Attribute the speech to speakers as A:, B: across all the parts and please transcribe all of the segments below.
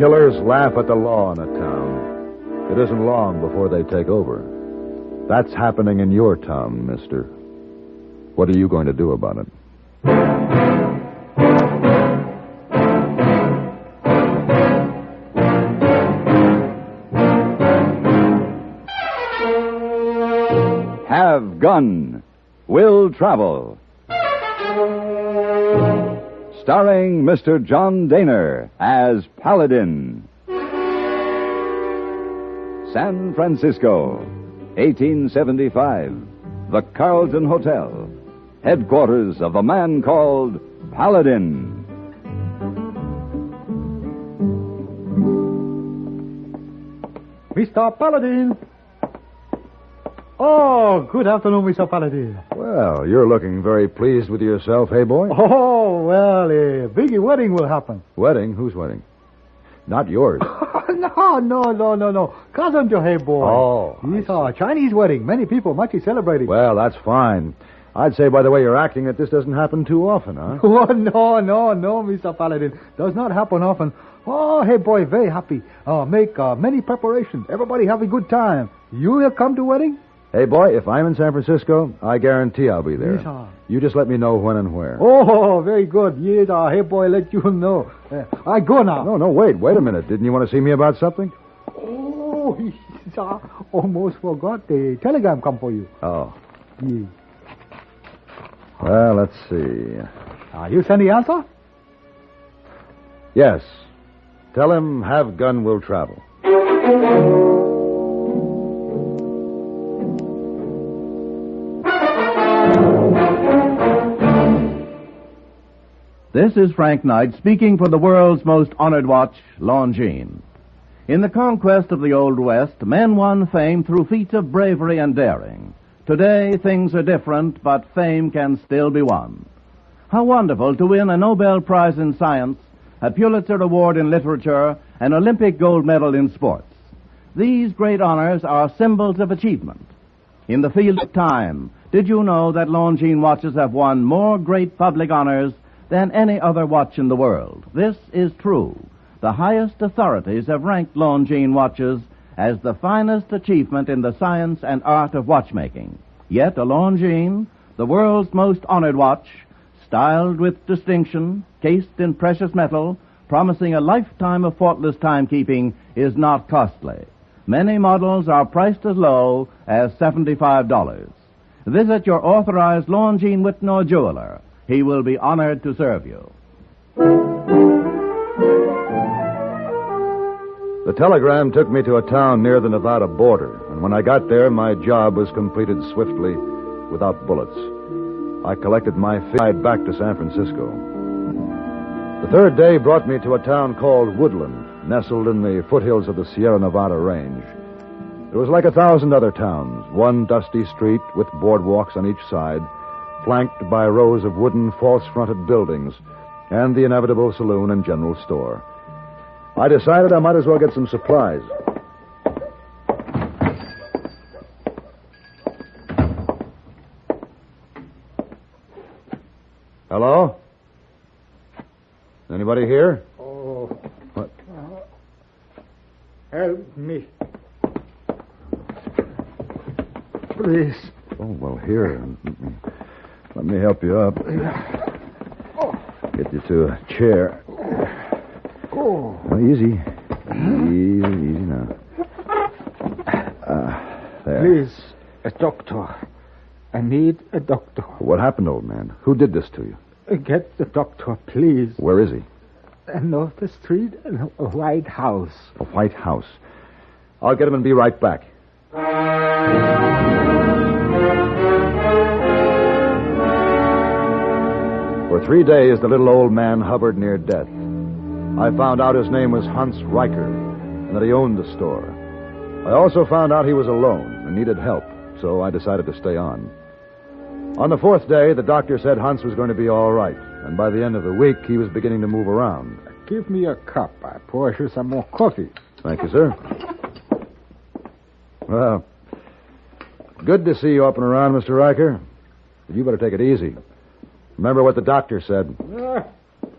A: killers laugh at the law in a town. It isn't long before they take over. That's happening in your town, mister. What are you going to do about it?
B: Have Gun Will Travel. Starring Mr. John Dehner as Paladin. San Francisco, 1875. The Carlton Hotel. Headquarters of a man called Paladin.
C: Mr. Paladin. Oh, good afternoon, Mr. Paladin.
A: Well, you're looking very pleased with yourself, hey boy?
C: Oh, well, a big wedding will happen.
A: Wedding? Whose wedding? Not yours.
C: no, no, no, no, no. Cousin to hey boy.
A: Oh,
C: It's a Chinese wedding. Many people much celebrating.
A: Well, that's fine. I'd say by the way you're acting that this doesn't happen too often, huh?
C: Oh, no, no, no, Mr. Paladin. Does not happen often. Oh, hey boy, very happy. Uh, make uh, many preparations. Everybody have a good time. You will come to wedding?
A: Hey boy, if I'm in San Francisco, I guarantee I'll be there.
C: Yes, sir.
A: You just let me know when and where.
C: Oh, very good. Yes, uh, hey boy, let you know. Uh, I go now.
A: No, no, wait, wait a minute. Didn't you want to see me about something?
C: Oh, yes, I almost forgot. The telegram come for you.
A: Oh.
C: Yes.
A: Well, let's see.
C: Are you send the answer?
A: Yes. Tell him have gun will travel.
B: This is Frank Knight speaking for the world's most honored watch, Longines. In the conquest of the Old West, men won fame through feats of bravery and daring. Today, things are different, but fame can still be won. How wonderful to win a Nobel Prize in Science, a Pulitzer Award in Literature, an Olympic gold medal in sports. These great honors are symbols of achievement. In the field of time, did you know that Longines watches have won more great public honors than any other watch in the world? This is true. The highest authorities have ranked Longines watches as the finest achievement in the science and art of watchmaking. Yet a Longines, the world's most honored watch, styled with distinction, cased in precious metal, promising a lifetime of faultless timekeeping, is not costly. Many models are priced as low as $75. Visit your authorized Longines Wittnauer jeweler. He will be honored to serve you.
A: The telegram took me to a town near the Nevada border, and when I got there, my job was completed swiftly without bullets. I collected my flight back to San Francisco. The third day brought me to a town called Woodland, nestled in the foothills of the Sierra Nevada range. It was like a thousand other towns, one dusty street with boardwalks on each side, flanked by rows of wooden false fronted buildings, and the inevitable saloon and general store. I decided I might as well get some supplies. Hello? Anybody here?
C: Oh.
A: What?
C: Help me. Please.
A: Oh, well, here. Let me help you up. Get you to a chair.
C: Oh.
A: Oh, easy. Easy, easy now. Uh, there.
C: Please, a doctor. I need a doctor.
A: What happened, old man? Who did this to you?
C: Get the doctor, please.
A: Where is he?
C: North the street, a white house.
A: The White House. I'll get him and be right back. For three days, the little old man hovered near death. I found out his name was Hans Riker and that he owned the store. I also found out he was alone and needed help, so I decided to stay on. On the fourth day, the doctor said Hans was going to be all right, and by the end of the week, he was beginning to move around.
C: Give me a cup. I pour you some more coffee.
A: Thank you, sir. Well, good to see you up and around, Mr. Riker. You better take it easy. Remember what the doctor said.
C: Ah,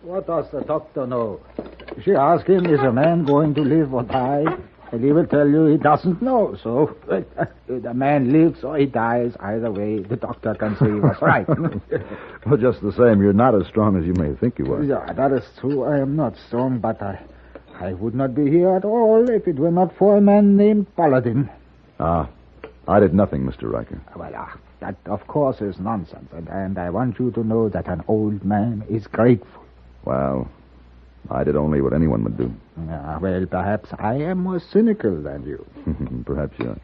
C: what does the doctor know?
D: She asked him, is a man going to live or die? And he will tell you he doesn't know. So the man lives or he dies. Either way, the doctor can say he was right.
A: well, just the same, you're not as strong as you may think you are.
D: Yeah, that is true. I am not strong, but I, I would not be here at all if it were not for a man named Paladin.
A: Ah, I did nothing, Mr. Riker.
D: Well, uh, that, of course, is nonsense. And, and I want you to know that an old man is grateful.
A: Well, I did only what anyone would do.
D: Uh, well, perhaps I am more cynical than you.
A: perhaps you are.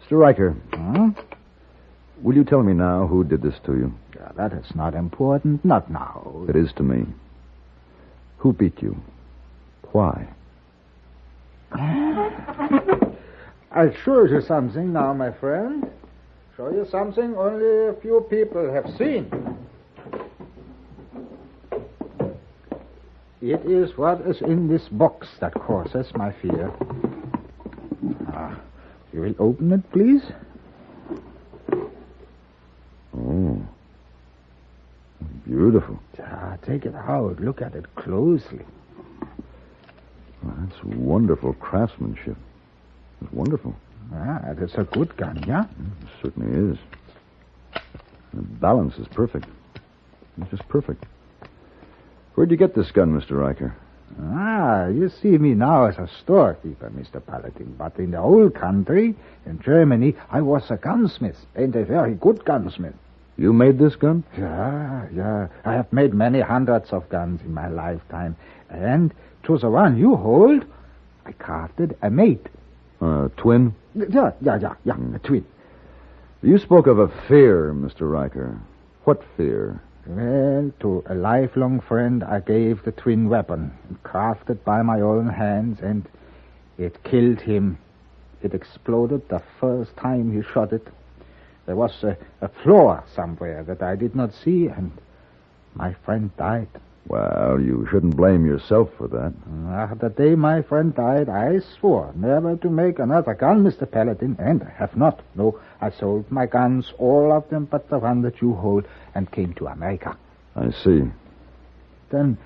A: Mr. Riker.
D: Hmm?
A: Will you tell me now who did this to you?
D: Yeah, that is not important. Not now.
A: It is to me. Who beat you? Why?
D: I'll show you something now, my friend. Show you something only a few people have seen. It is what is in this box that causes my fear. Ah, you will open it, please?
A: Oh. Beautiful.
D: Ah, take it out. Look at it closely.
A: Well, that's wonderful craftsmanship. It's wonderful.
D: Ah, is a good gun, yeah?
A: It certainly is. The balance is perfect. It's just perfect. Where'd you get this gun, Mr. Riker?
D: Ah, you see me now as a storekeeper, Mr. Paladin. But in the old country, in Germany, I was a gunsmith, and a very good gunsmith.
A: You made this gun?
D: Yeah, yeah. I have made many hundreds of guns in my lifetime. And to the one you hold, I crafted a mate.
A: A twin?
D: Yeah, yeah, yeah, yeah, mm, a twin.
A: You spoke of a fear, Mr. Riker. What fear?
D: Well, to a lifelong friend, I gave the twin weapon, crafted by my own hands, and it killed him. It exploded the first time he shot it. There was a, a flaw somewhere that I did not see, and my friend died.
A: Well, you shouldn't blame yourself for that.
D: Uh, the day my friend died, I swore never to make another gun, Mr. Paladin, and I have not. No, I sold my guns, all of them but the one that you hold, and came to America.
A: I see.
D: Then,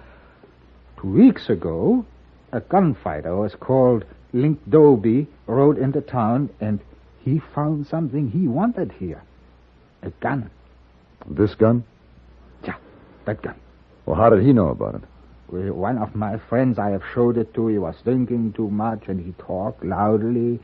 D: two weeks ago, a gunfighter was called Link Doby rode into town, and he found something he wanted here. A gun.
A: This gun?
D: Yeah, that gun.
A: Well, how did he know about it?
D: Well, one of my friends I have showed it to, he was drinking too much and he talked loudly.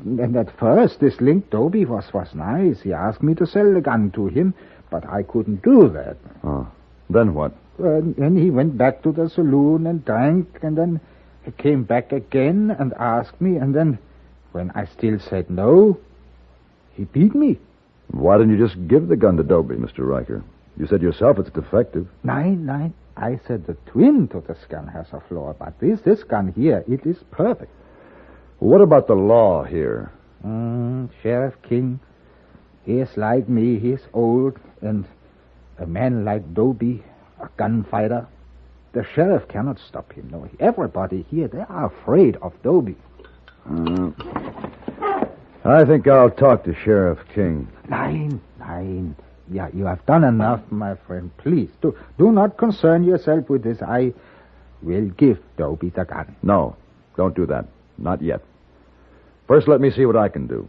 D: And at first, this Link Doby was, was nice. He asked me to sell the gun to him, but I couldn't do that.
A: Oh. Then what?
D: And then he went back to the saloon and drank, and then he came back again and asked me, and then, when I still said no, he beat me.
A: Why didn't you just give the gun to Doby, Mr. Riker? You said yourself it's defective.
D: Nein, nein. I said the twin to the gun has a flaw, but this, this gun here, it is perfect.
A: What about the law here?
D: Mm, Sheriff King, he is like me. He is old, and a man like Doby, a gunfighter, the sheriff cannot stop him. No, everybody here, they are afraid of Doby.
A: Uh, I think I'll talk to Sheriff King.
D: Nein, nein. Yeah, you have done enough, my friend. Please, do, do not concern yourself with this. I will give Doby the gun.
A: No, don't do that. Not yet. First, let me see what I can do.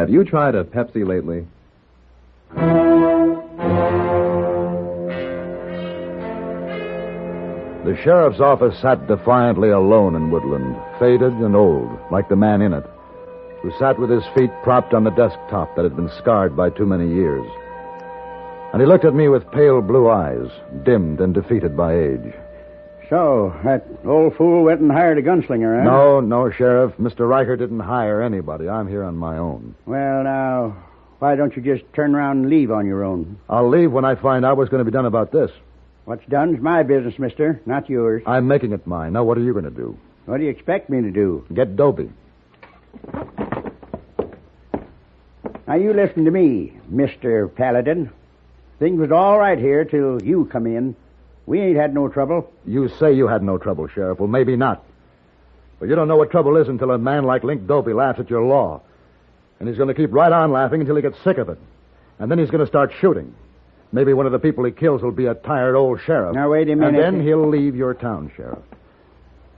E: Have
F: you tried a Pepsi lately?
A: The sheriff's office sat defiantly alone in Woodland, faded and old, like the man in it, who sat with his feet propped on the desktop that had been scarred by too many years. And he looked at me with pale blue eyes, dimmed and defeated by age.
G: So, that old fool went and hired a gunslinger, eh?
A: No, no, Sheriff. Mr. Riker didn't hire anybody. I'm here on my own.
G: Well, now, why don't you just turn around and leave on your own?
A: I'll leave when I find out what's going to be done about this.
G: What's done's my business, mister, not yours.
A: I'm making it mine. Now, what are you going to do?
G: What do you expect me to do?
A: Get Dobie.
G: Now, you listen to me, Mr. Paladin. Things was all right here till you come in. We ain't had no trouble.
A: You say you had no trouble, Sheriff. Well, maybe not. But you don't know what trouble is until a man like Link Dobie laughs at your law. And he's going to keep right on laughing until he gets sick of it. And then he's going to start shooting. Maybe one of the people he kills will be a tired old sheriff.
G: Now, wait a minute.
A: And then he'll leave your town, Sheriff.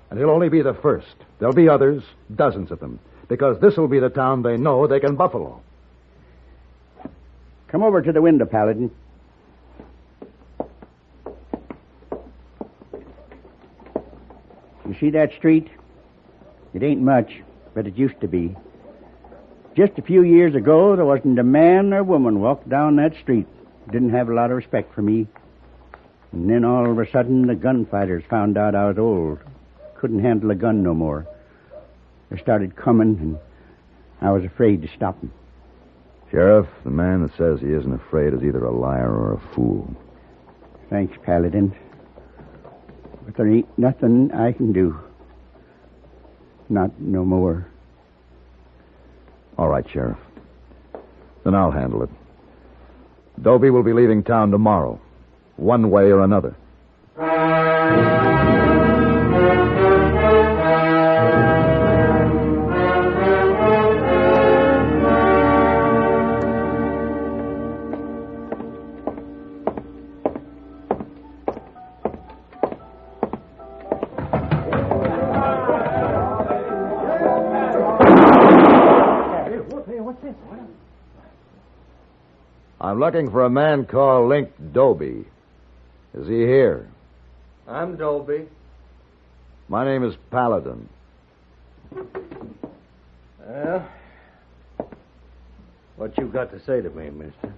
A: And he'll only be the first. There'll be others, dozens of them, because this will be the town they know they can buffalo.
G: Come over to the window, Paladin. See that street? It ain't much, but it used to be. Just a few years ago, there wasn't a man or woman walked down that street didn't have a lot of respect for me. And then all of a sudden, the gunfighters found out I was old. Couldn't handle a gun no more. They started coming, and I was afraid to stop them.
A: Sheriff, the man that says he isn't afraid is either a liar or a fool.
G: Thanks, Paladin. But there ain't nothing I can do. Not no more.
A: All right, Sheriff. Then I'll handle it. Dobie will be leaving town tomorrow, one way or another. Looking for a man called Link Dobie. Is he here?
H: I'm Dobie.
A: My name is Paladin.
H: Well, what you got to say to me, mister?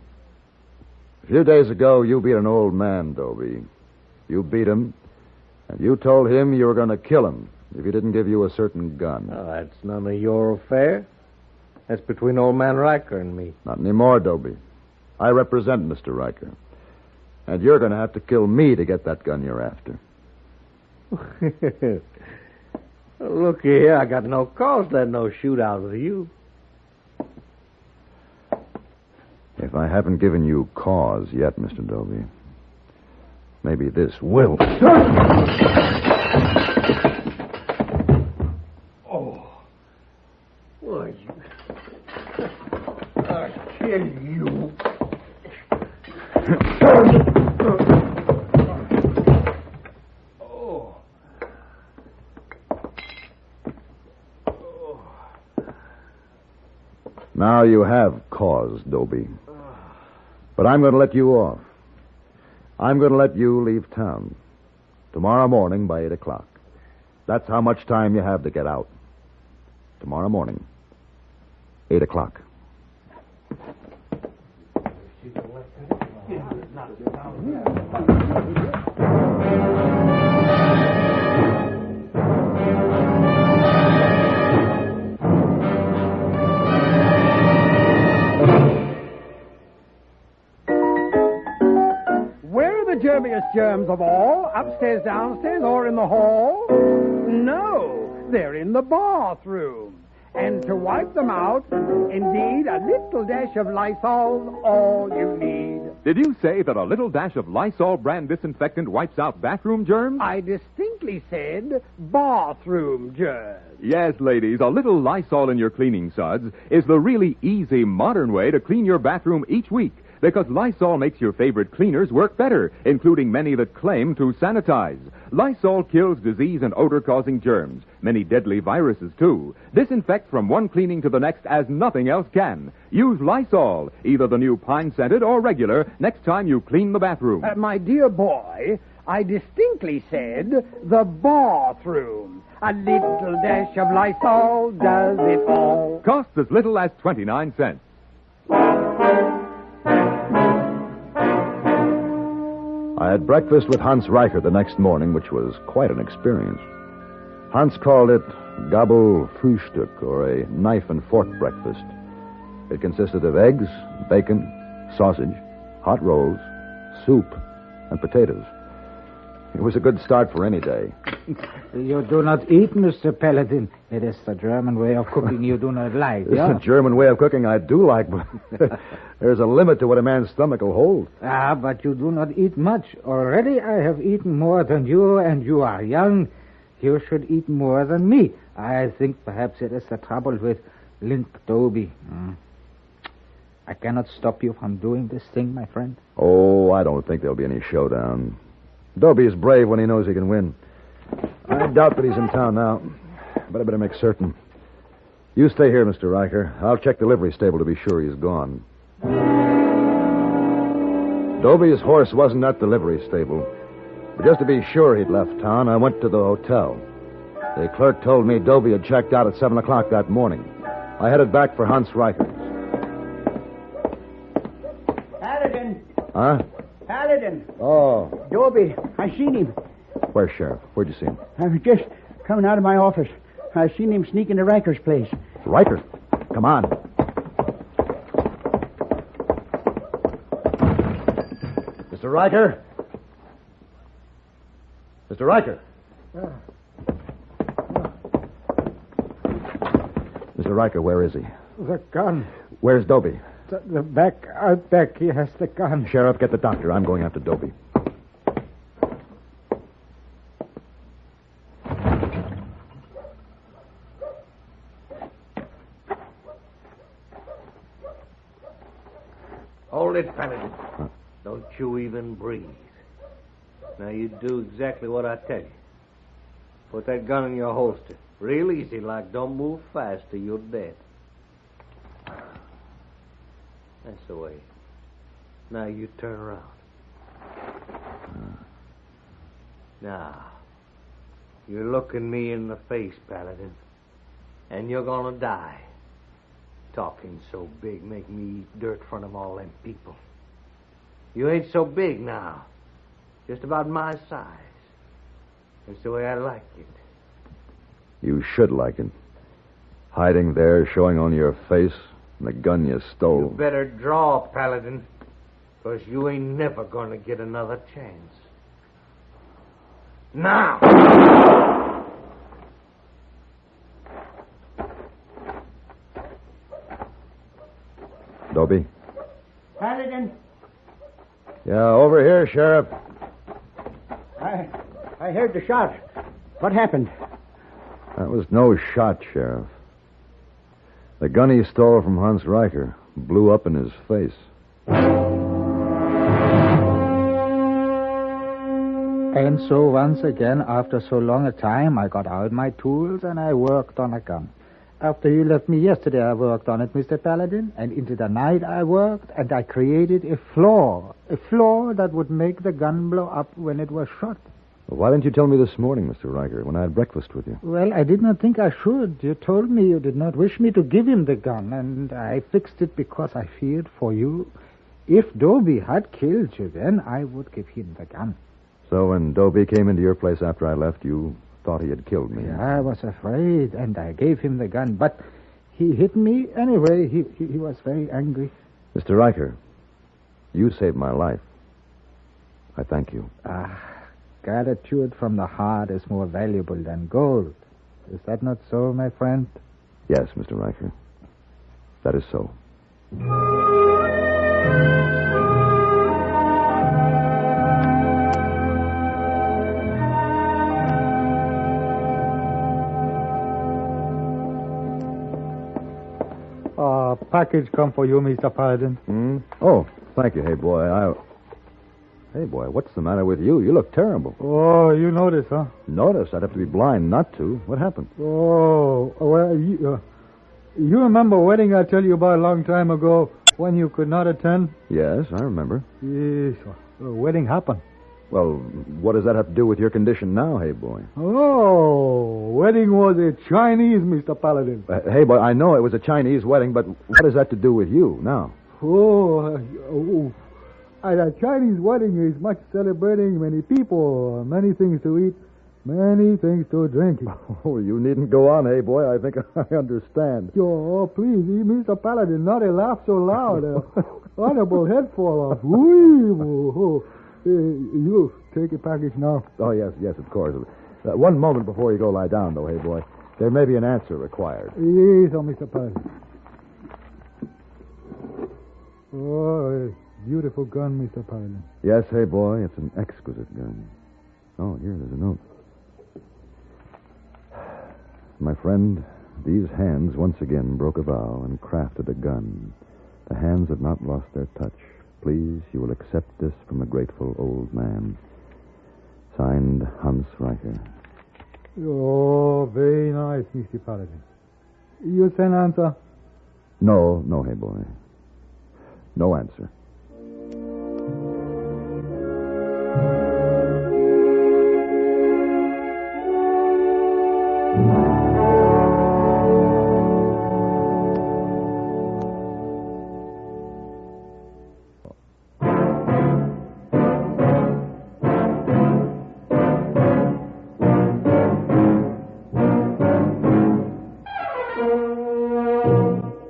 A: A few days ago, you beat an old man, Dobie. You beat him, and you told him you were going to kill him if he didn't give you a certain gun.
H: Oh, that's none of your affair. That's between old man Riker and me.
A: Not anymore, Dobie. I represent Mr. Riker. And you're going to have to kill me to get that gun you're after.
H: Look here, I got no cause to have no shootout with you.
A: If I haven't given you cause yet, Mr. Dobie, maybe this will.
H: oh. Why, you. I kill you. oh.
A: Now you have Dobie. But I'm going to let you off. I'm going to let you leave town. Tomorrow morning by 8 o'clock. That's how much time you have to get out. Tomorrow morning, 8 o'clock.
I: Germs of all? Upstairs, downstairs, or in the hall? No, they're in the bathroom. And to wipe them out, indeed, a little dash of Lysol's all you need.
J: Did you say that a little dash of Lysol brand disinfectant wipes out bathroom germs?
I: I distinctly said bathroom germs.
J: Yes, ladies, a little Lysol in your cleaning suds is the really easy, modern way to clean your bathroom each week. Because Lysol makes your favorite cleaners work better, including many that claim to sanitize. Lysol kills disease and odor causing germs, many deadly viruses too. Disinfects from one cleaning to the next as nothing else can. Use Lysol, either the new pine scented or regular, next time you clean the bathroom.
I: Uh, my dear boy, I distinctly said the bathroom. A little dash of Lysol does it all.
J: Costs as little as 29 cents.
A: I had breakfast with Hans Riker the next morning, which was quite an experience. Hans called it Gabel Frühstück, or a knife and fork breakfast. It consisted of eggs, bacon, sausage, hot rolls, soup, and potatoes. It was a good start for any day.
D: You do not eat, Mr. Paladin. It is the German way of cooking you do not like.
A: It's
D: yeah?
A: a German way of cooking I do like, but there's a limit to what a man's stomach will hold.
D: Ah, but you do not eat much. Already I have eaten more than you, and you are young. You should eat more than me. I think perhaps it is the trouble with Link Dobie. Mm. I cannot stop you from doing this thing, my friend.
A: Oh, I don't think there'll be any showdown. Dobie is brave when he knows he can win. I doubt that he's in town now, but I better make certain. You stay here, Mr. Riker. I'll check the livery stable to be sure he's gone. Dobie's horse wasn't at the livery stable. But just to be sure he'd left town, I went to the hotel. The clerk told me Dobie had checked out at 7 o'clock that morning. I headed back for Hans Riker's.
G: Paladin!
A: Huh?
G: Paladin!
A: Oh.
G: Dobie, I seen him.
A: Where's Sheriff? Where'd you see him?
G: I was just coming out of my office. I seen him sneak into Riker's place.
A: Riker. Come on. Mr. Riker? Mr. Riker? Mr. Riker, where is he?
D: The gun.
A: Where's Dobie?
D: The, the back, out back, he has the gun.
A: Sheriff, get the doctor. I'm going after Dobie.
H: Hold it, Paladin. Don't you even breathe. Now you do exactly what I tell you. Put that gun in your holster. Real easy, like don't move fast or you're dead. That's the way. Now you turn around. Now, you're looking me in the face, Paladin. And you're gonna die. Talking so big make me eat dirt in front of all them people. You ain't so big now. Just about my size. That's the way I like it.
A: You should like it. Hiding there, showing on your face, and the gun you stole.
H: You better draw, Paladin, because you ain't never gonna get another chance. Now!
A: Dobie?
G: Paladin,
A: Yeah, over here, Sheriff.
G: I, I heard the shot. What happened?
A: That was no shot, Sheriff. The gun he stole from Hans Riker blew up in his face.
D: And so once again, after so long a time, I got out my tools and I worked on a gun. After you left me yesterday, I worked on it, Mr. Paladin, and into the night I worked, and I created a flaw, a flaw that would make the gun blow up when it was shot.
A: Why didn't you tell me this morning, Mr. Riker, when I had breakfast with you?
D: Well, I did not think I should. You told me you did not wish me to give him the gun, and I fixed it because I feared for you. If Dobie had killed you, then I would give him the gun.
A: So when Dobie came into your place after I left, you thought he had killed me.
D: I was afraid, and I gave him the gun, but he hit me anyway. He, he, he was very angry.
A: Mr. Riker, you saved my life. I thank you.
D: Ah, gratitude from the heart is more valuable than gold. Is that not so, my friend?
A: Yes, Mr. Riker. That is so.
C: Uh, package come for you, Mr. Paladin.
A: Hmm? Oh, thank you, hey boy. I. Hey, boy, what's the matter with you? You look terrible.
C: Oh, you notice, huh?
A: Notice? I'd have to be blind not to. What happened?
C: Oh, well, you, uh, you remember a wedding I tell you about a long time ago when you could not attend?
A: Yes, I remember.
C: Yes, a wedding happened.
A: Well, what does that have to do with your condition now, hey, boy?
C: Oh, wedding was a Chinese, Mr. Paladin.
A: Uh, hey, boy, I know it was a Chinese wedding, but what does that to do with you now?
C: Oh, uh, oh, at a Chinese wedding is much celebrating, many people, many things to eat, many things to drink.
A: Oh, you needn't go on, hey, boy. I think I understand.
C: Oh, please, Mr. Paladin, not a laugh so loud. Uh, honorable head fall off. Whee, oh, uh, you take a package now.
A: Oh, yes, yes, of course. Uh, one moment before you go lie down, though, hey, boy. There may be an answer required.
C: Yes, oh, Mr. Paladin. Oh, beautiful gun, Mr. Paladin.
A: Yes, hey, boy, it's an exquisite gun. Oh, here, there's a note. My friend, these hands once again broke a vow and crafted a gun. The hands have not lost their touch. Please, you will accept this from a grateful old man. Signed, Hans Riker.
C: Oh, very nice, Mr. Paladin. You send answer?
A: No, no, hey, boy. No answer.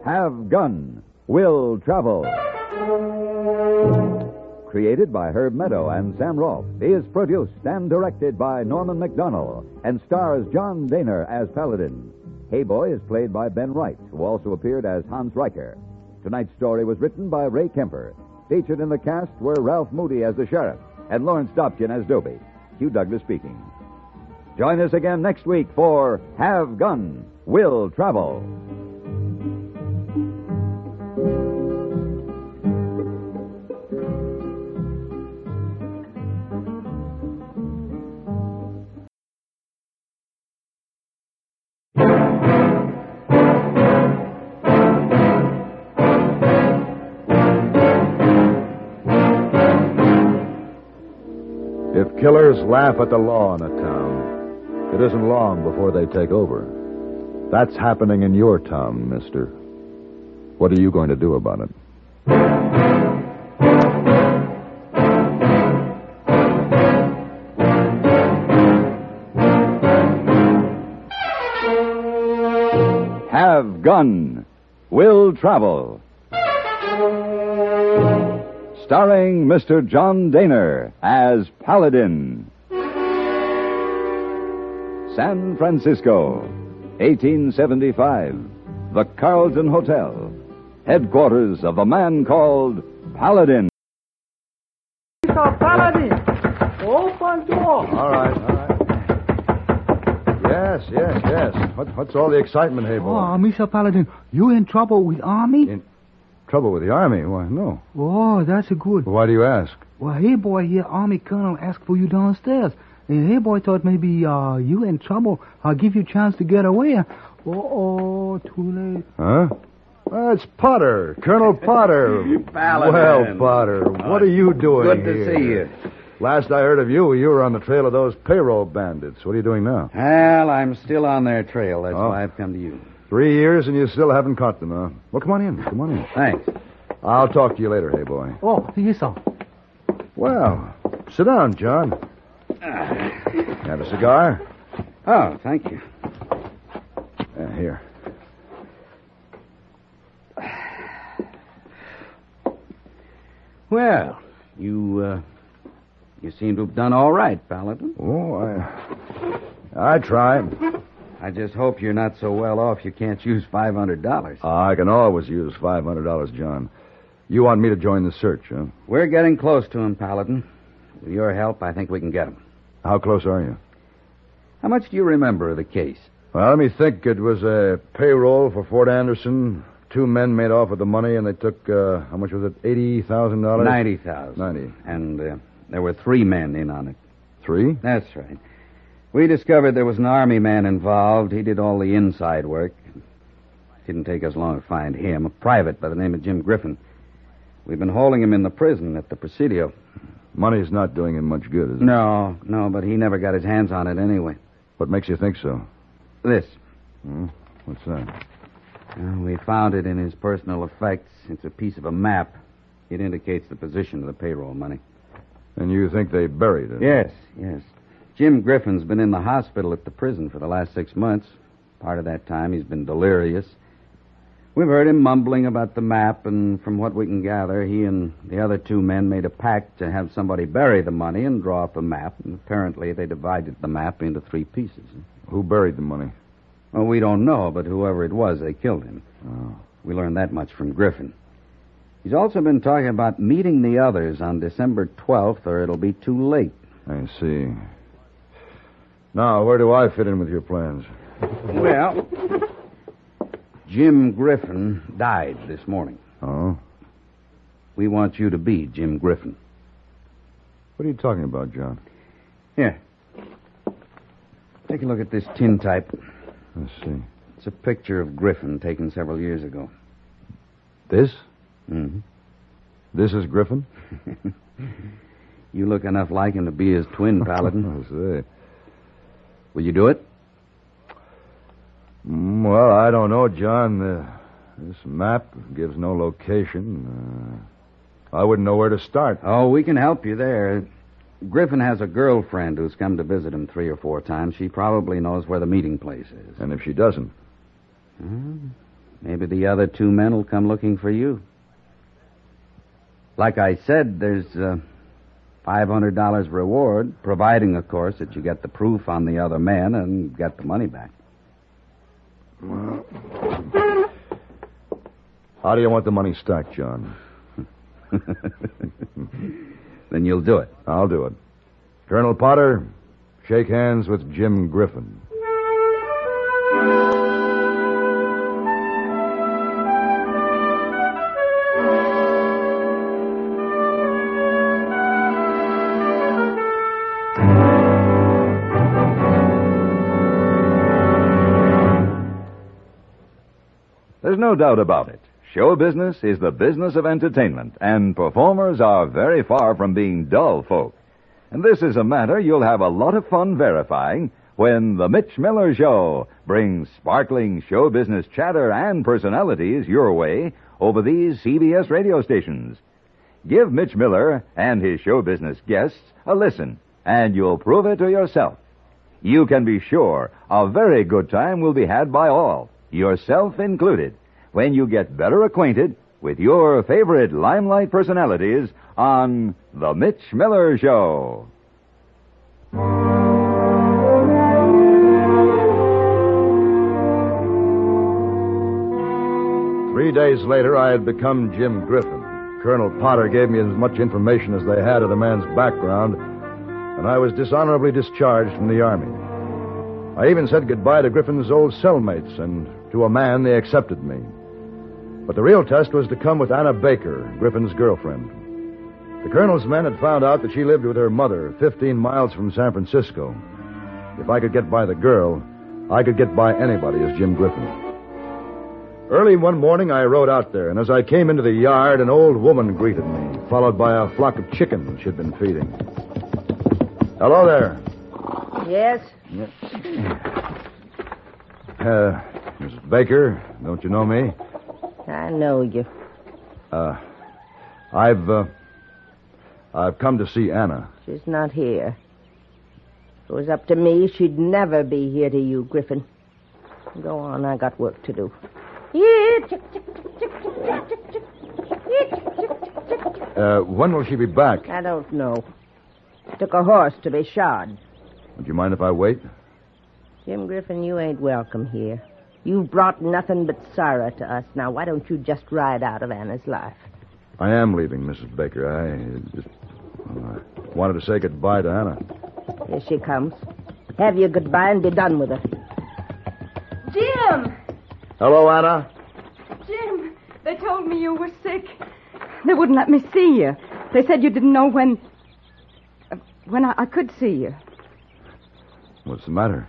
K: Have Gun Will Travel. Created by Herb Meadow and Sam Rolfe, is produced and directed by Norman Macdonnell and stars John Dehner as Paladin. Hey Boy is played by Ben Wright, who also appeared as Hans Riker. Tonight's story was written by Ray Kemper. Featured in the cast were Ralph Moody as the sheriff and Lawrence Dobkin as Dobie. Hugh Douglas speaking. Join us again next week for Have Gun Will Travel.
A: Killers laugh at the law in a town, it isn't long before they take over. That's happening in your town, mister. What are you going to do about it?
K: Have Gun Will Travel. Starring Mr. John Dehner as Paladin. San Francisco, 1875. The Carlton Hotel. Headquarters of a man called Paladin.
I: Mr. Paladin, open door.
A: All right, all right. Yes, yes, yes. What, what's all the excitement, hey, boy?
C: Oh, Mr. Paladin, you in trouble with Army?
A: In trouble with the army? Why, no.
C: Oh, that's a good.
A: Why do you ask?
C: Well, hey, boy, here, Army Colonel asked for you downstairs. And hey, boy, thought maybe uh, you in trouble. I'll give you a chance to get away. Oh, too late.
A: Huh? That's Potter, Colonel Potter.
L: Paladin.
A: Well, Potter, what are you doing
L: Good to
A: here?
L: see you.
A: Last I heard of you, you were on the trail of those payroll bandits. What are you doing now?
L: Well, I'm still on their trail. That's
A: Oh.
L: why I've come to you.
A: Three years and you still haven't caught them, huh? Well, come on in. Come on in.
L: Thanks.
A: I'll talk to you later, hey boy.
C: Oh, yes, sir.
A: Well, sit down, John. Have a cigar?
L: Oh, thank you.
A: Uh, here.
L: Well, you, uh, you seem to have done all right, Paladin.
A: Oh, I. I tried.
L: I just hope you're not so well off you can't use $500.
A: I can always use $500, John. You want me to join the search, huh?
L: We're getting close to him, Paladin. With your help, I think we can get him.
A: How close are you?
L: How much do you remember of the case?
A: Well, let me think. It was a payroll for Fort Anderson. Two men made off with the money, and they took, uh, how much was it? $80,000?
L: 90000
A: 90.
L: And uh, There were three men in on it.
A: Three?
L: That's right. We discovered there was an army man involved. He did all the inside work. Didn't take us long to find him, a private by the name of Jim Griffin. We've been holding him in the prison at the Presidio.
A: Money's not doing him much good, is it?
L: No, no, but he never got his hands on it anyway.
A: What makes you think so?
L: This.
A: Hmm? What's that?
L: Well, we found it in his personal effects. It's a piece of a map. It indicates the position of the payroll money.
A: And you think they buried it?
L: Yes, yes. Jim Griffin's been in the hospital at the prison for the last six months. Part of that time he's been delirious. We've heard him mumbling about the map, and from what we can gather, he and the other two men made a pact to have somebody bury the money and draw up a map. And apparently, they divided the map into three pieces.
A: Who buried the money?
L: Well, we don't know, but whoever it was, they killed him.
A: Oh.
L: We learned that much from Griffin. He's also been talking about meeting the others on December 12th, or it'll be too late.
A: I see. Now, where do I fit in with your plans?
L: Well, Jim Griffin died this morning.
A: Oh?
L: We want you to be Jim Griffin.
A: What are you talking about, John?
L: Here. Take a look at this tintype.
A: Let's see.
L: It's a picture of Griffin taken several years ago.
A: This?
L: Mm-hmm.
A: This is Griffin?
L: you look enough like him to be his twin, Paladin.
A: I see.
L: Will you do it?
A: Mm, well, I don't know, John. Uh, this map gives no location. Uh, I wouldn't know where to start.
L: Oh, we can help you there. Griffin has a girlfriend who's come to visit him three or four times. She probably knows where the meeting place is.
A: And if she doesn't?
L: Hmm, maybe the other two men will come looking for you. Like I said, there's uh, $500 reward, providing, of course, that you get the proof on the other man and get the money back.
A: How do you want the money stacked, John?
L: then you'll do it.
A: I'll do it. Colonel Potter, shake hands with Jim Griffin.
K: No doubt about it. Show business is the business of entertainment, and performers are very far from being dull folk. And this is a matter you'll have a lot of fun verifying when The Mitch Miller Show brings sparkling show business chatter and personalities your way over these CBS radio stations. Give Mitch Miller and his show business guests a listen, and you'll prove it to yourself. You can be sure a very good time will be had by all, yourself included, when you get better acquainted with your favorite limelight personalities on The Mitch Miller Show.
A: Three days later, I had become Jim Griffin. Colonel Potter gave me as much information as they had of the man's background, and I was dishonorably discharged from the Army. I even said goodbye to Griffin's old cellmates, and to a man they accepted me. But the real test was to come with Anna Baker, Griffin's girlfriend. The colonel's men had found out that she lived with her mother 15 miles from San Francisco. If I could get by the girl, I could get by anybody as Jim Griffin. Early one morning, I rode out there, and as I came into the yard, an old woman greeted me, followed by a flock of chickens she'd been feeding. Hello there.
M: Yes?
A: Uh, Mrs. Baker, don't you know me?
M: I know you.
A: Uh, I've, uh, I've come to see Anna.
M: She's not here. If it was up to me, she'd never be here to you, Griffin. Go on, I got work to do.
A: Uh, when will she be back?
M: I don't know. Took a horse to be shod.
A: Would you mind if I wait?
M: Jim Griffin, you ain't welcome here. You've brought nothing but sorrow to us. Now, why don't you just ride out of Anna's life?
A: I am leaving, Mrs. Baker. I just well, I wanted to say goodbye to Anna.
M: Here she comes. Have your goodbye and be done with her.
E: Jim!
A: Hello, Anna.
E: Jim, they told me you were sick. They wouldn't let me see you. They said you didn't know when.
N: Uh, when I, I could see you.
A: What's the matter?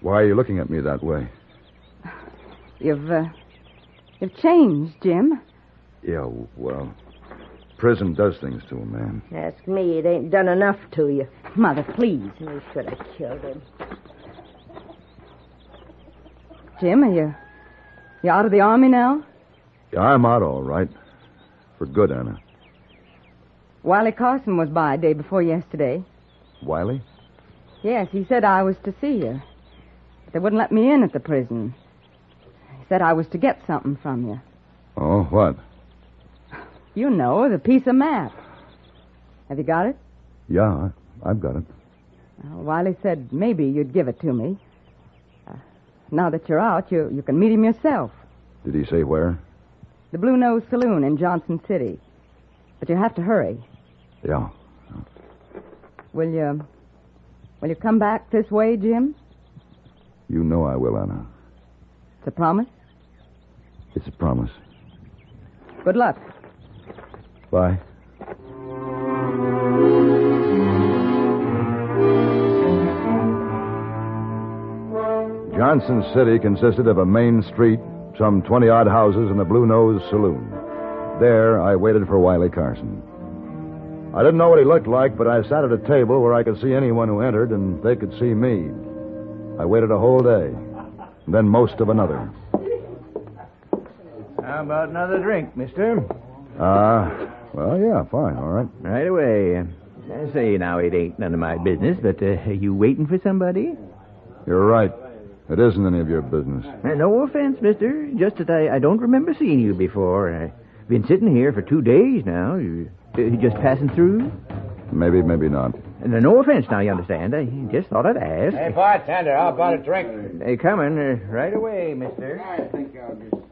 A: Why are you looking at me that way?
N: You've, uh, you've changed, Jim.
A: Yeah, well, prison does things to a man.
M: Ask me, it ain't done enough to you.
N: Mother, please.
M: We should have killed him.
N: Jim, are you, you out of the army now?
A: Yeah, I'm out all right. For good, Anna.
N: Wiley Carson was by day before yesterday.
A: Wiley?
N: Yes, he said I was to see you. But they wouldn't let me in at the prison. Said I was to get something from you.
A: Oh, what?
N: You know, the piece of map. Have you got it?
A: Yeah, I've got it.
N: Well, Wiley said maybe you'd give it to me. Uh, now that you're out, you, you can meet him yourself.
A: Did he say where?
N: The Blue Nose Saloon in Johnson City. But you have to hurry.
A: Yeah.
N: Will you. Will you come back this way, Jim?
A: You know I will, Anna.
N: It's a promise?
A: It's a promise.
N: Good luck.
A: Bye. Johnson City consisted of a main street, some 20 odd houses, and the Blue Nose Saloon. There, I waited for Wiley Carson. I didn't know what he looked like, but I sat at a table where I could see anyone who entered, and they could see me. I waited a whole day, and then most of another.
O: How about another drink, mister?
A: Ah, uh, well, yeah, fine, all right.
O: Right away. I say now, it ain't none of my business, but uh, are you waiting for somebody?
A: You're right. It isn't any of your business.
O: Uh, no offense, mister. Just that I, I don't remember seeing you before. I've been sitting here for two days now. You, you just passing through?
A: Maybe, maybe not.
O: And no offense now, you understand. I just thought I'd ask.
P: Hey, bartender, how about a drink?
O: Hey, coming uh, right away, mister.
P: I think I'll just...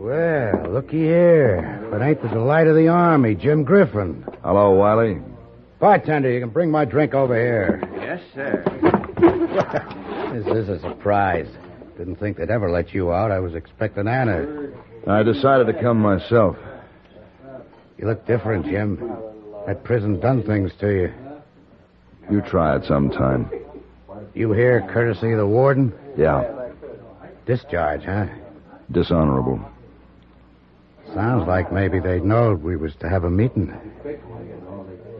P: Well, looky here. If it ain't the delight of the Army, Jim Griffin.
A: Hello, Wiley.
P: Bartender, you can bring my drink over here.
O: Yes, sir.
P: this is a surprise. Didn't think they'd ever let you out. I was expecting Anna.
A: I decided to come myself.
P: You look different, Jim. That prison done things to you.
A: You try it sometime.
P: You here courtesy of the warden?
A: Yeah.
P: Discharge, huh?
A: Dishonorable.
P: Sounds like maybe they knowed we was to have a meeting.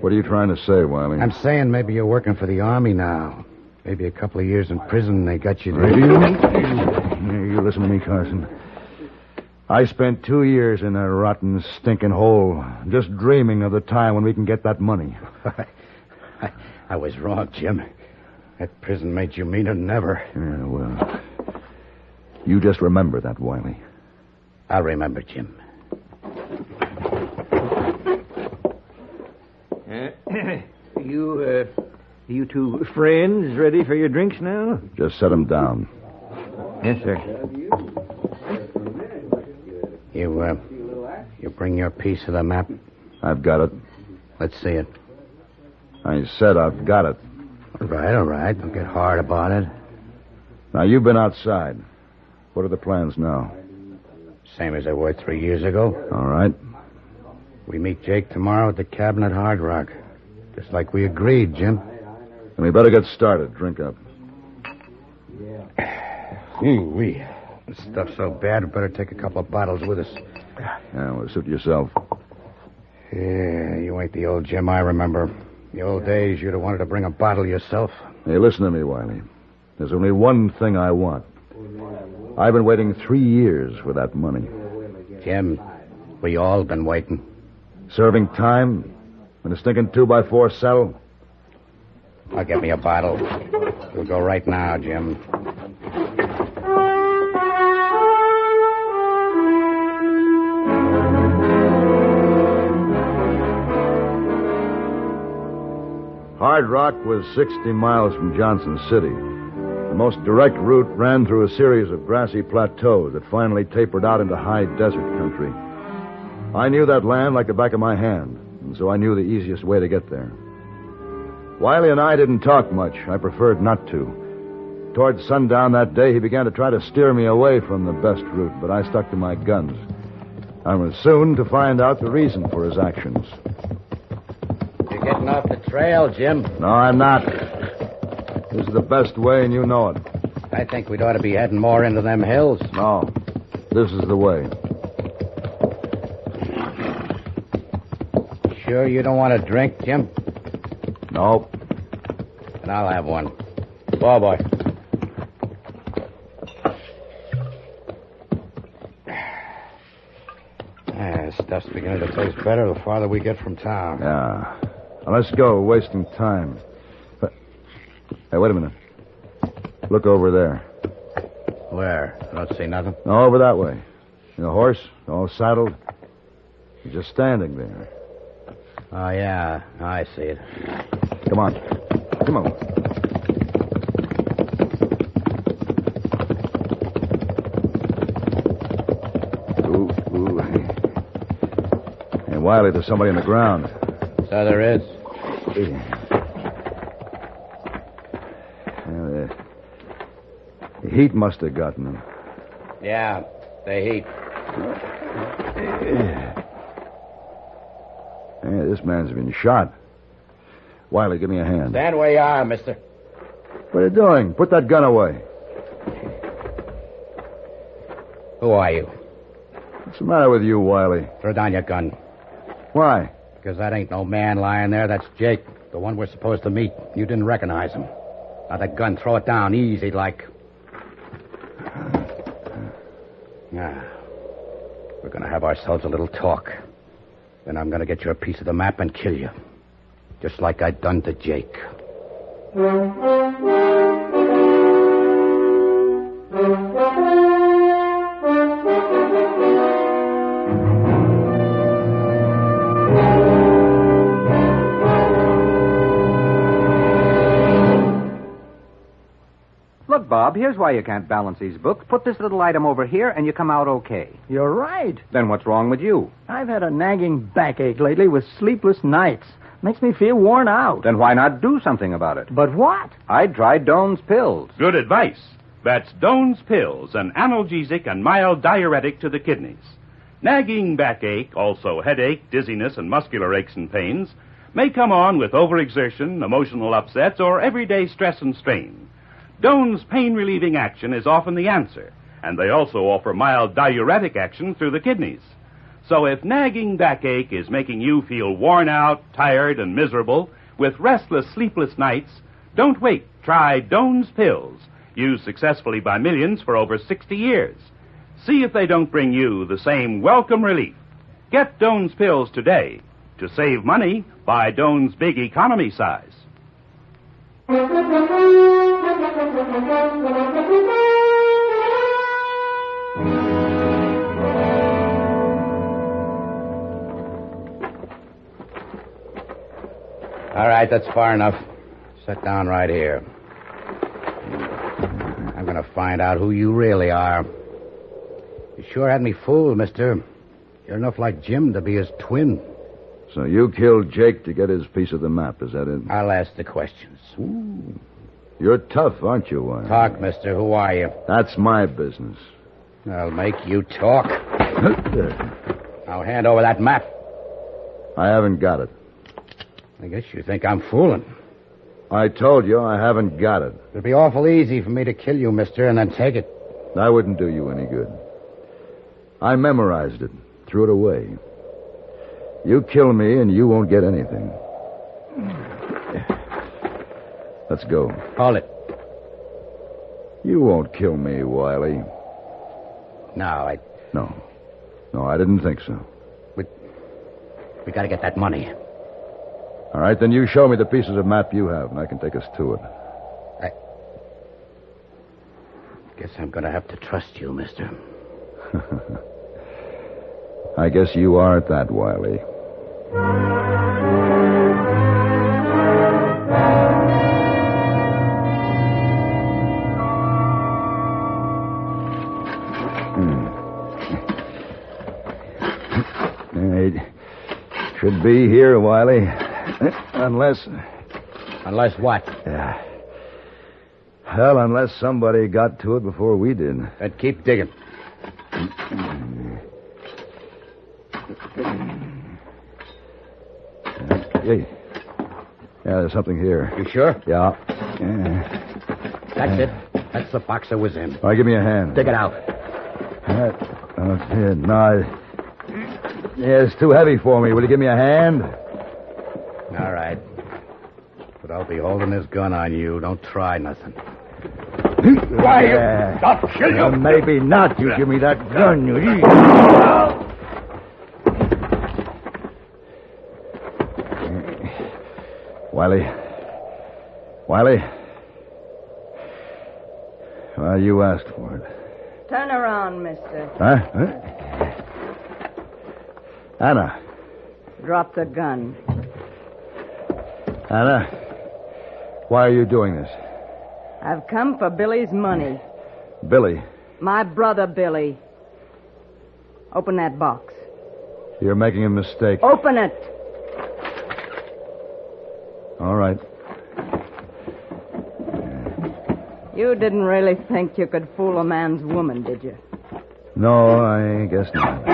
A: What are you trying to say, Wiley?
P: I'm saying maybe you're working for the Army now. Maybe a couple of years in prison they got you to...
A: You, you listen to me, Carson. I spent two years in a rotten, stinking hole, just dreaming of the time when we can get that money.
P: I, I was wrong, Jim. That prison made you meaner than ever.
A: Yeah, well. You just remember that, Wiley.
P: I'll remember, Jim.
O: Uh, you, uh, you two friends ready for your drinks now?
A: Just set them down.
O: Yes, sir.
P: You, uh, you bring your piece of the map?
A: I've got it.
P: Let's see it.
A: I said I've got it.
P: All right, all right. Don't get hard about it.
A: Now, you've been outside. What are the plans now?
P: Same as they were three years ago.
A: All right.
P: We meet Jake tomorrow at the cabin at Hard Rock. Just like we agreed, Jim.
A: Then we better get started. Drink up.
P: Ooh, we. This stuff's so bad, we better take a couple of bottles with us.
A: Yeah, well, suit yourself.
P: Yeah, you ain't the old Jim I remember. The old days, you'd have wanted to bring a bottle yourself.
A: Hey, listen to me, Wiley. There's only one thing I want. I've been waiting three years for that money.
P: Jim, we all been waiting.
A: Serving time in a stinking two by four cell.
P: I'll get me a bottle. We'll go right now, Jim.
A: Hard Rock was 60 miles from Johnson City. The most direct route ran through a series of grassy plateaus that finally tapered out into high desert country. I knew that land like the back of my hand, and so I knew the easiest way to get there. Wiley and I didn't talk much. I preferred not to. Toward sundown that day, he began to try to steer me away from the best route, but I stuck to my guns. I was soon to find out the reason for his actions.
P: You're getting off the trail, Jim.
A: No, I'm not. This is the best way, and you know it.
P: I think we'd ought to be heading more into them hills.
A: No. This is the way.
P: Sure you don't want a drink, Jim?
A: Nope.
P: And I'll have one. Whoa, boy. Ah, stuff's beginning to taste better the farther we get from town.
A: Yeah. Now, let's go. We're wasting time. Hey, wait a minute. Look over there.
P: Where? I don't see nothing.
A: No, over that way. And the horse, all saddled. He's just standing there.
P: Oh, yeah. I see it.
A: Come on. Come on. Ooh, ooh. Hey, Wiley, there's somebody on the ground.
P: So there is.
A: Yeah, the, the heat must have gotten him.
P: Yeah, the heat.
A: Yeah, this man's been shot. Wiley, give me a hand.
P: Stand where you are, mister.
A: What are you doing? Put that gun away.
P: Who are you?
A: What's the matter with you, Wiley?
P: Throw down your gun.
A: Why?
P: Because that ain't no man lying there. That's Jake, the one we're supposed to meet. You didn't recognize him. Now, that gun, throw it down easy like. Yeah. We're going to have ourselves a little talk. Then I'm going to get you a piece of the map and kill you. Just like I done to Jake.
Q: Bob, here's why you can't balance these books. Put this little item over here, and you come out okay.
R: You're right.
Q: Then what's wrong with you?
R: I've had a nagging backache lately with sleepless nights. Makes me feel worn out.
Q: Then why not do something about it?
R: But what?
Q: I tried Doan's pills.
S: Good advice. That's Doan's Pills, an analgesic and mild diuretic to the kidneys. Nagging backache, also headache, dizziness, and muscular aches and pains may come on with overexertion, emotional upsets, or everyday stress and strain. Doan's pain relieving action is often the answer, and they also offer mild diuretic action through the kidneys. So if nagging backache is making you feel worn out, tired, and miserable with restless, sleepless nights, don't wait. Try Doan's Pills, used successfully by millions for over 60 years. See if they don't bring you the same welcome relief. Get Doan's Pills today. To save money, buy Doan's Big Economy size.
P: All right, that's far enough. Sit down right here. I'm going to find out who you really are. You sure had me fooled, mister. You're enough like Jim to be his twin.
A: So you killed Jake to get his piece of the map, is that it?
P: I'll ask the questions.
A: You're tough, aren't you, Wiley?
P: Talk, mister. Who are you?
A: That's my business.
P: I'll make you talk. Now hand over that map.
A: I haven't got it.
P: I guess you think I'm fooling.
A: I told you I haven't got it.
P: It'd be awful easy for me to kill you, mister, and then take it.
A: That wouldn't do you any good. I memorized it, threw it away. You kill me, and you won't get anything. Let's go.
P: Hold it.
A: You won't kill me, Wiley.
P: No, I.
A: No. No, I didn't think so.
P: We We gotta get that money.
A: All right, then you show me the pieces of map you have, and I can take us to it. I.
P: Guess I'm gonna have to trust you, mister.
A: I guess you are at that, Wiley. Hmm. It should be here, Wiley. Unless.
P: Unless what?
A: Yeah. Well, unless somebody got to it before we did.
P: Then keep digging.
A: Hey. Yeah, there's something here.
P: You sure?
A: Yeah. yeah.
P: That's it. That's the box I was in.
A: All right, give me a hand.
P: Take it out.
A: That, it. No, I- yeah, it's too heavy for me. Will you give me a hand?
P: All right. But I'll be holding this gun on you. Don't try nothing.
A: Why,
P: you-
A: I'll
P: kill you.
A: maybe not. You give me that gun, you. Wiley. Wiley. Well, you asked for it.
N: Turn around, mister.
A: Huh? huh? Anna.
N: Drop the gun.
A: Anna. Why are you doing this?
N: I've come for Billy's money.
A: Billy,
N: My brother Billy. Open that box.
A: you're making a mistake.
N: Open it.
A: All right.
N: You didn't really think you could fool a man's woman, did you?
A: No, I guess not.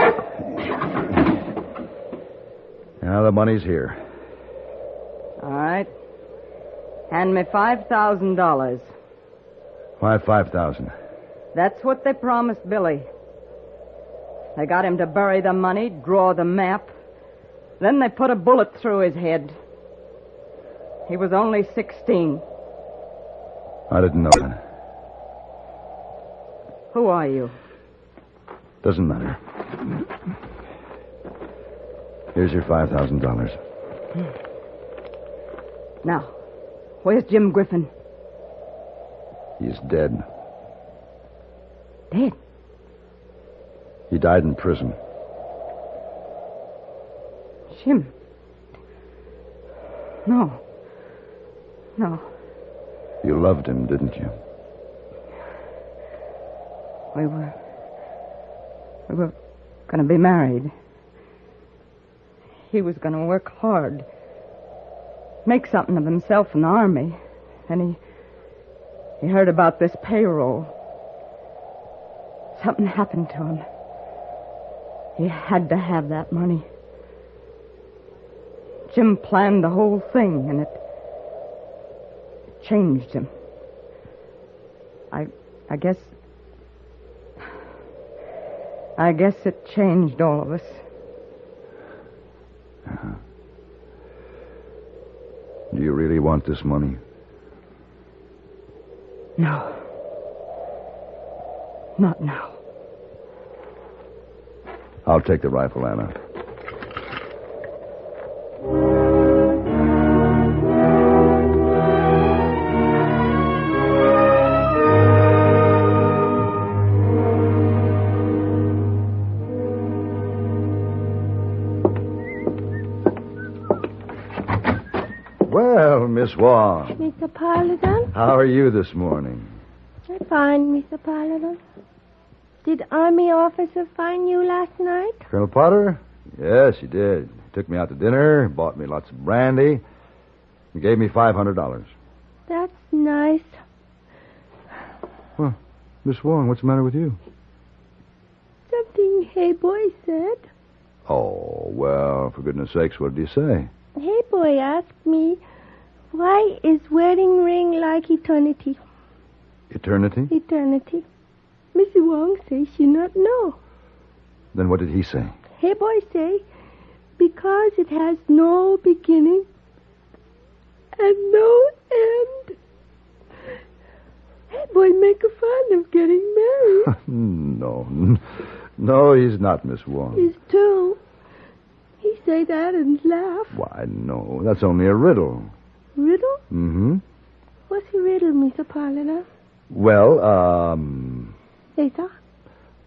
A: Now the money's here.
N: All right. Hand me $5,000.
A: Why five thousand?
N: That's what they promised Billy. They got him to bury the money, draw the map. Then they put a bullet through his head. He was only 16.
A: I didn't know that.
N: Who are you?
A: Doesn't matter. Here's your five thousand dollars.
N: Now, where's Jim Griffin?
A: He's dead.
N: Dead.
A: He died in prison.
N: Jim. No. No.
A: You loved him, didn't you?
N: We were. We were going to be married. He was going to work hard, make something of himself in the army. And he. He heard about this payroll. Something happened to him. He had to have that money. Jim planned the whole thing, and it changed him. I. I guess. I guess it changed all of us. Uh-huh.
A: Do you really want this money?
N: No. Not now.
A: I'll take the rifle, Anna. Wong,
E: Mr. Paladin?
A: how are you this morning?
E: I'm fine, Mr. Paladin. Did Army officer find you last night?
A: Colonel Potter? Yes, he did. He took me out to dinner, bought me lots of brandy, and gave me $500.
E: That's nice.
A: Well, Miss Wong, what's the matter with you?
E: Something Hey Boy said.
A: Oh, well, for goodness sakes, what did he say?
E: Hey Boy asked me, why is wedding ring like eternity?
A: Eternity?
E: Eternity. Missy Wong says she not know.
A: Then what did he say?
E: Hey Boy say, because it has no beginning and no end. Hey Boy make a fun of getting married.
A: no. No, he's not, Miss Wong.
E: He's too. He say that and laugh.
A: Why, no. That's only a riddle.
E: Riddle?
A: Mm-hmm.
E: What's a riddle, Mr. Paladin?
A: Well, um...
E: Later.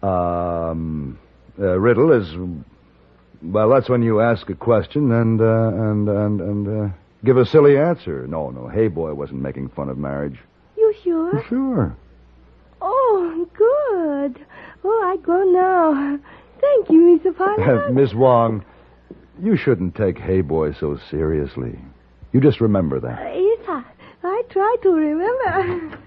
A: Um... A riddle is... Well, that's when you ask a question and, uh, and, and, and, uh, give a silly answer. No, no, Hey Boy wasn't making fun of marriage.
E: You sure?
A: Sure.
E: Oh, good. Oh, I go now. Thank you, Mr. Paladin.
A: Miss Wong, you shouldn't take Hey Boy so seriously. You just remember that.
E: Uh, yes, I, I try to remember.